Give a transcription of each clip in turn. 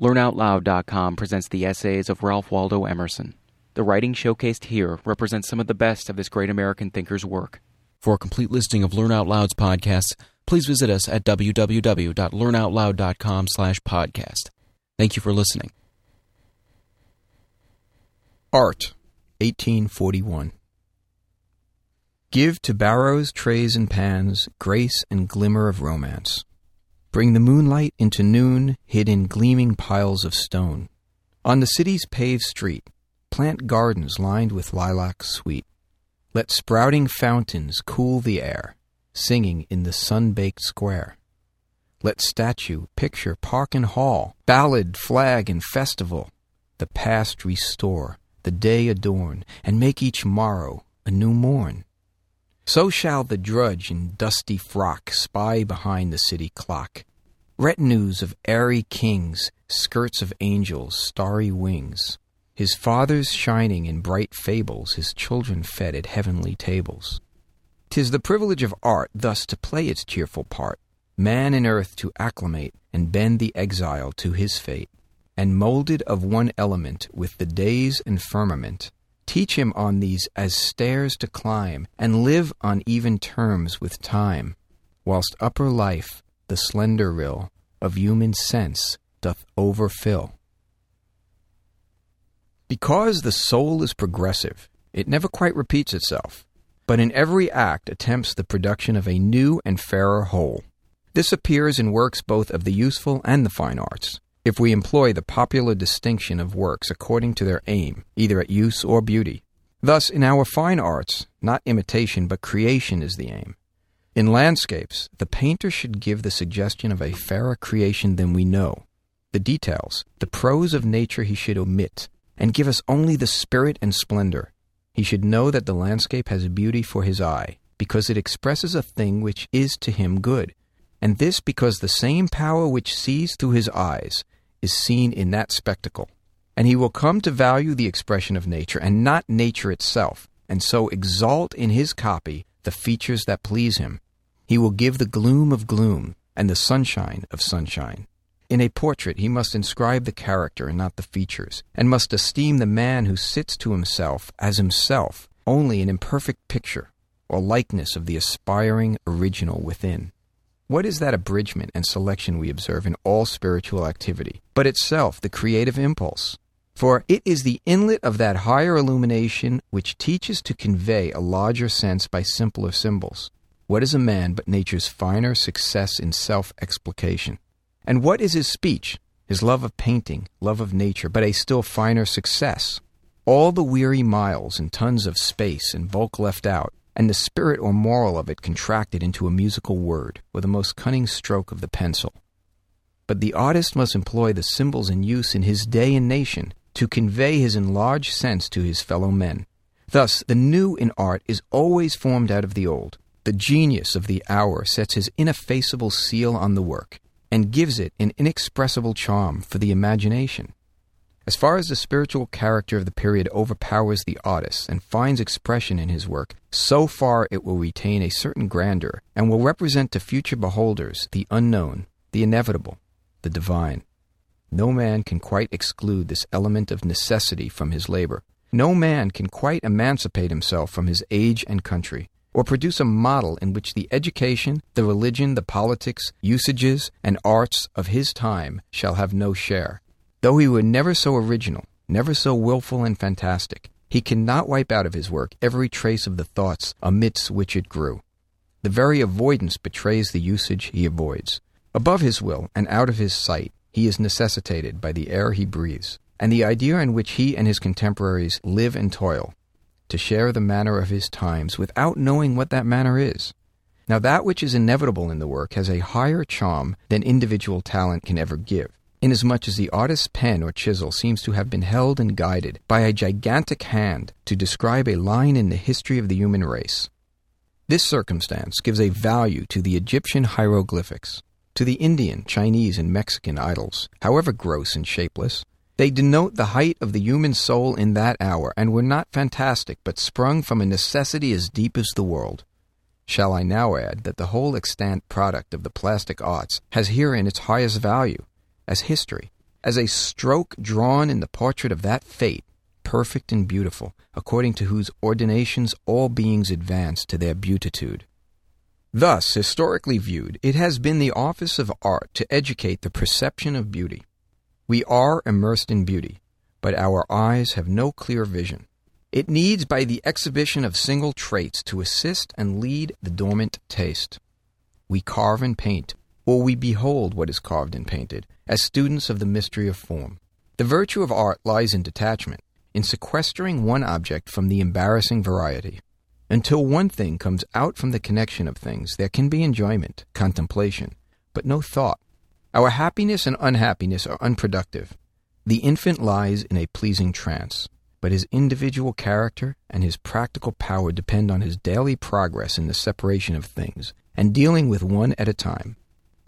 LearnOutLoud.com presents the essays of Ralph Waldo Emerson. The writing showcased here represents some of the best of this great American thinker's work. For a complete listing of Learn Out Loud's podcasts, please visit us at www.learnoutloud.com slash podcast. Thank you for listening. Art, 1841. Give to barrows, trays, and pans grace and glimmer of romance. Bring the moonlight into noon hid in gleaming piles of stone. On the city's paved street, plant gardens lined with lilacs sweet. Let sprouting fountains cool the air, singing in the sun-baked square. Let statue, picture, park and hall, ballad, flag, and festival, the past restore, the day adorn, and make each morrow a new morn. So shall the drudge in dusty frock spy behind the city clock. Retinues of airy kings, skirts of angels, starry wings. His fathers shining in bright fables, his children fed at heavenly tables. 'Tis the privilege of art thus to play its cheerful part, man and earth to acclimate and bend the exile to his fate, and molded of one element with the days and firmament, Teach him on these as stairs to climb, and live on even terms with time, whilst upper life, the slender rill of human sense, doth overfill. Because the soul is progressive, it never quite repeats itself, but in every act attempts the production of a new and fairer whole. This appears in works both of the useful and the fine arts if we employ the popular distinction of works according to their aim, either at use or beauty. Thus, in our fine arts, not imitation but creation is the aim. In landscapes, the painter should give the suggestion of a fairer creation than we know. The details, the prose of nature he should omit, and give us only the spirit and splendor. He should know that the landscape has beauty for his eye, because it expresses a thing which is to him good, and this because the same power which sees through his eyes is seen in that spectacle. And he will come to value the expression of nature and not nature itself, and so exalt in his copy the features that please him. He will give the gloom of gloom and the sunshine of sunshine. In a portrait, he must inscribe the character and not the features, and must esteem the man who sits to himself as himself, only an imperfect picture or likeness of the aspiring original within. What is that abridgment and selection we observe in all spiritual activity, but itself the creative impulse? For it is the inlet of that higher illumination which teaches to convey a larger sense by simpler symbols. What is a man but nature's finer success in self explication? And what is his speech, his love of painting, love of nature, but a still finer success? All the weary miles and tons of space and bulk left out, and the spirit or moral of it contracted into a musical word, with a most cunning stroke of the pencil. But the artist must employ the symbols in use in his day and nation to convey his enlarged sense to his fellow men. Thus, the new in art is always formed out of the old. The genius of the hour sets his ineffaceable seal on the work, and gives it an inexpressible charm for the imagination. As far as the spiritual character of the period overpowers the artist and finds expression in his work, so far it will retain a certain grandeur and will represent to future beholders the unknown, the inevitable, the divine. No man can quite exclude this element of necessity from his labor. No man can quite emancipate himself from his age and country, or produce a model in which the education, the religion, the politics, usages, and arts of his time shall have no share. Though he were never so original, never so wilful and fantastic, he cannot wipe out of his work every trace of the thoughts amidst which it grew. The very avoidance betrays the usage he avoids. Above his will and out of his sight, he is necessitated by the air he breathes, and the idea in which he and his contemporaries live and toil, to share the manner of his times without knowing what that manner is. Now, that which is inevitable in the work has a higher charm than individual talent can ever give inasmuch as the artist's pen or chisel seems to have been held and guided by a gigantic hand to describe a line in the history of the human race. This circumstance gives a value to the Egyptian hieroglyphics, to the Indian, Chinese, and Mexican idols, however gross and shapeless. They denote the height of the human soul in that hour, and were not fantastic, but sprung from a necessity as deep as the world. Shall I now add that the whole extant product of the plastic arts has herein its highest value, as history, as a stroke drawn in the portrait of that fate, perfect and beautiful, according to whose ordinations all beings advance to their beatitude. Thus, historically viewed, it has been the office of art to educate the perception of beauty. We are immersed in beauty, but our eyes have no clear vision. It needs by the exhibition of single traits to assist and lead the dormant taste. We carve and paint, or we behold what is carved and painted, as students of the mystery of form. The virtue of art lies in detachment, in sequestering one object from the embarrassing variety. Until one thing comes out from the connection of things, there can be enjoyment, contemplation, but no thought. Our happiness and unhappiness are unproductive. The infant lies in a pleasing trance, but his individual character and his practical power depend on his daily progress in the separation of things and dealing with one at a time.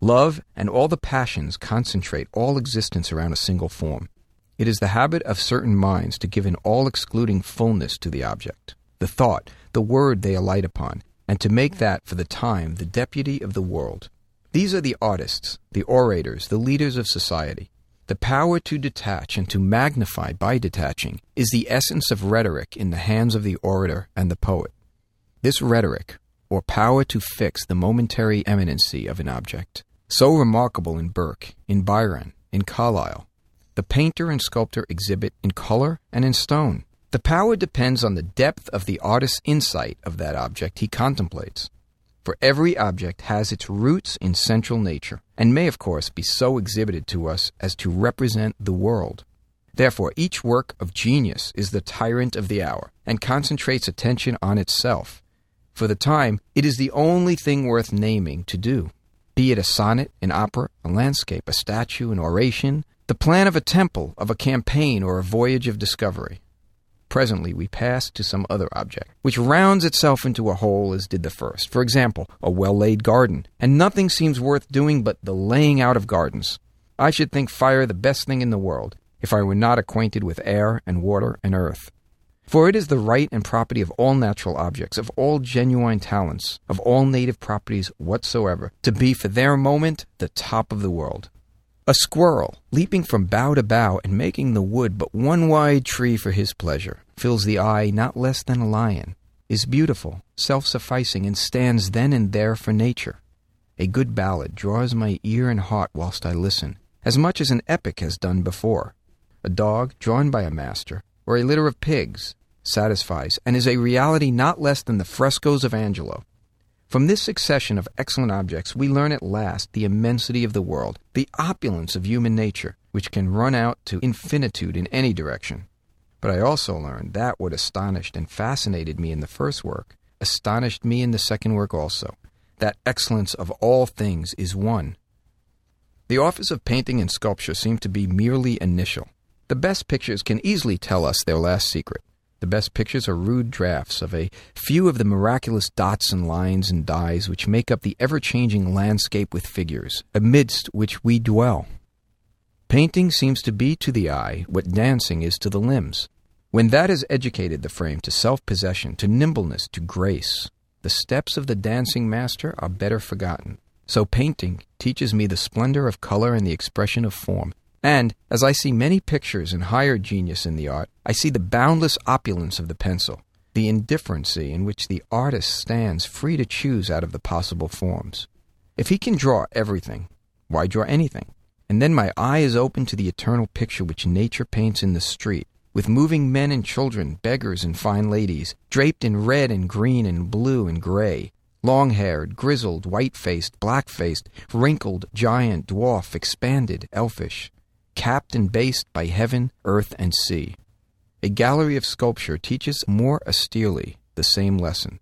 Love and all the passions concentrate all existence around a single form. It is the habit of certain minds to give an all excluding fullness to the object, the thought, the word they alight upon, and to make that for the time the deputy of the world. These are the artists, the orators, the leaders of society. The power to detach and to magnify by detaching is the essence of rhetoric in the hands of the orator and the poet. This rhetoric, or power to fix the momentary eminency of an object, so remarkable in Burke, in Byron, in Carlyle, the painter and sculptor exhibit in color and in stone. The power depends on the depth of the artist's insight of that object he contemplates for every object has its roots in central nature, and may, of course, be so exhibited to us as to represent the world. Therefore, each work of genius is the tyrant of the hour, and concentrates attention on itself. For the time, it is the only thing worth naming to do. Be it a sonnet, an opera, a landscape, a statue, an oration, the plan of a temple, of a campaign, or a voyage of discovery. Presently, we pass to some other object, which rounds itself into a whole as did the first. For example, a well laid garden. And nothing seems worth doing but the laying out of gardens. I should think fire the best thing in the world, if I were not acquainted with air and water and earth. For it is the right and property of all natural objects, of all genuine talents, of all native properties whatsoever, to be for their moment the top of the world. A squirrel, leaping from bough to bough and making the wood but one wide tree for his pleasure, fills the eye not less than a lion, is beautiful, self sufficing, and stands then and there for nature. A good ballad draws my ear and heart whilst I listen, as much as an epic has done before. A dog, drawn by a master, or a litter of pigs, satisfies, and is a reality not less than the frescoes of Angelo. From this succession of excellent objects, we learn at last the immensity of the world, the opulence of human nature, which can run out to infinitude in any direction. But I also learned that what astonished and fascinated me in the first work astonished me in the second work also. That excellence of all things is one. The office of painting and sculpture seemed to be merely initial. The best pictures can easily tell us their last secret. The best pictures are rude drafts of a few of the miraculous dots and lines and dyes which make up the ever changing landscape with figures, amidst which we dwell. Painting seems to be to the eye what dancing is to the limbs. When that has educated the frame to self possession, to nimbleness, to grace, the steps of the dancing master are better forgotten. So painting teaches me the splendor of color and the expression of form, and as I see many pictures and higher genius in the art, I see the boundless opulence of the pencil, the indifferency in which the artist stands free to choose out of the possible forms. If he can draw everything, why draw anything? And then my eye is open to the eternal picture which nature paints in the street, with moving men and children, beggars and fine ladies, draped in red and green and blue and gray, long haired, grizzled, white faced, black faced, wrinkled, giant, dwarf, expanded, elfish capped and based by heaven, earth, and sea. A gallery of sculpture teaches more austerely the same lesson.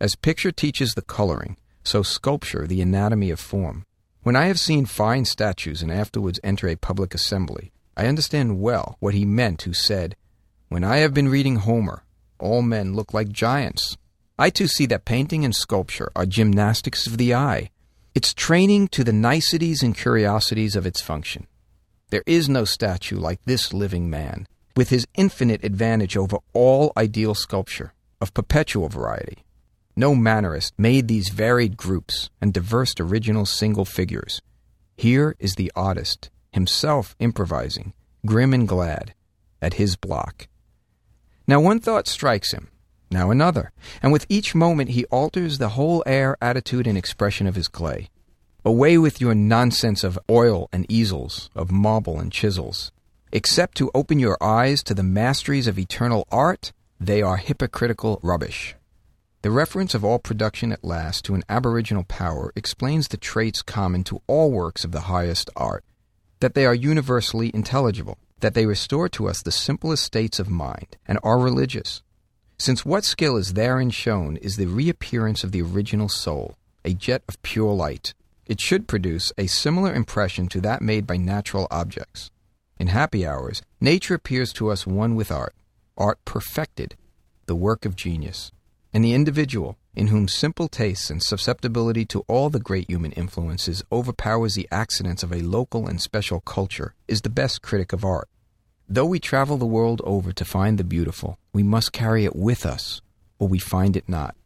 As picture teaches the coloring, so sculpture the anatomy of form. When I have seen fine statues and afterwards enter a public assembly, I understand well what he meant who said, When I have been reading Homer, all men look like giants. I too see that painting and sculpture are gymnastics of the eye. It's training to the niceties and curiosities of its function. There is no statue like this living man, with his infinite advantage over all ideal sculpture, of perpetual variety. No mannerist made these varied groups and diverse original single figures. Here is the artist, himself improvising, grim and glad, at his block. Now one thought strikes him, now another, and with each moment he alters the whole air, attitude, and expression of his clay. Away with your nonsense of oil and easels, of marble and chisels. Except to open your eyes to the masteries of eternal art, they are hypocritical rubbish. The reference of all production at last to an aboriginal power explains the traits common to all works of the highest art that they are universally intelligible, that they restore to us the simplest states of mind, and are religious. Since what skill is therein shown is the reappearance of the original soul, a jet of pure light, it should produce a similar impression to that made by natural objects. In happy hours, nature appears to us one with art, art perfected, the work of genius. And the individual, in whom simple tastes and susceptibility to all the great human influences overpowers the accidents of a local and special culture, is the best critic of art. Though we travel the world over to find the beautiful, we must carry it with us, or we find it not.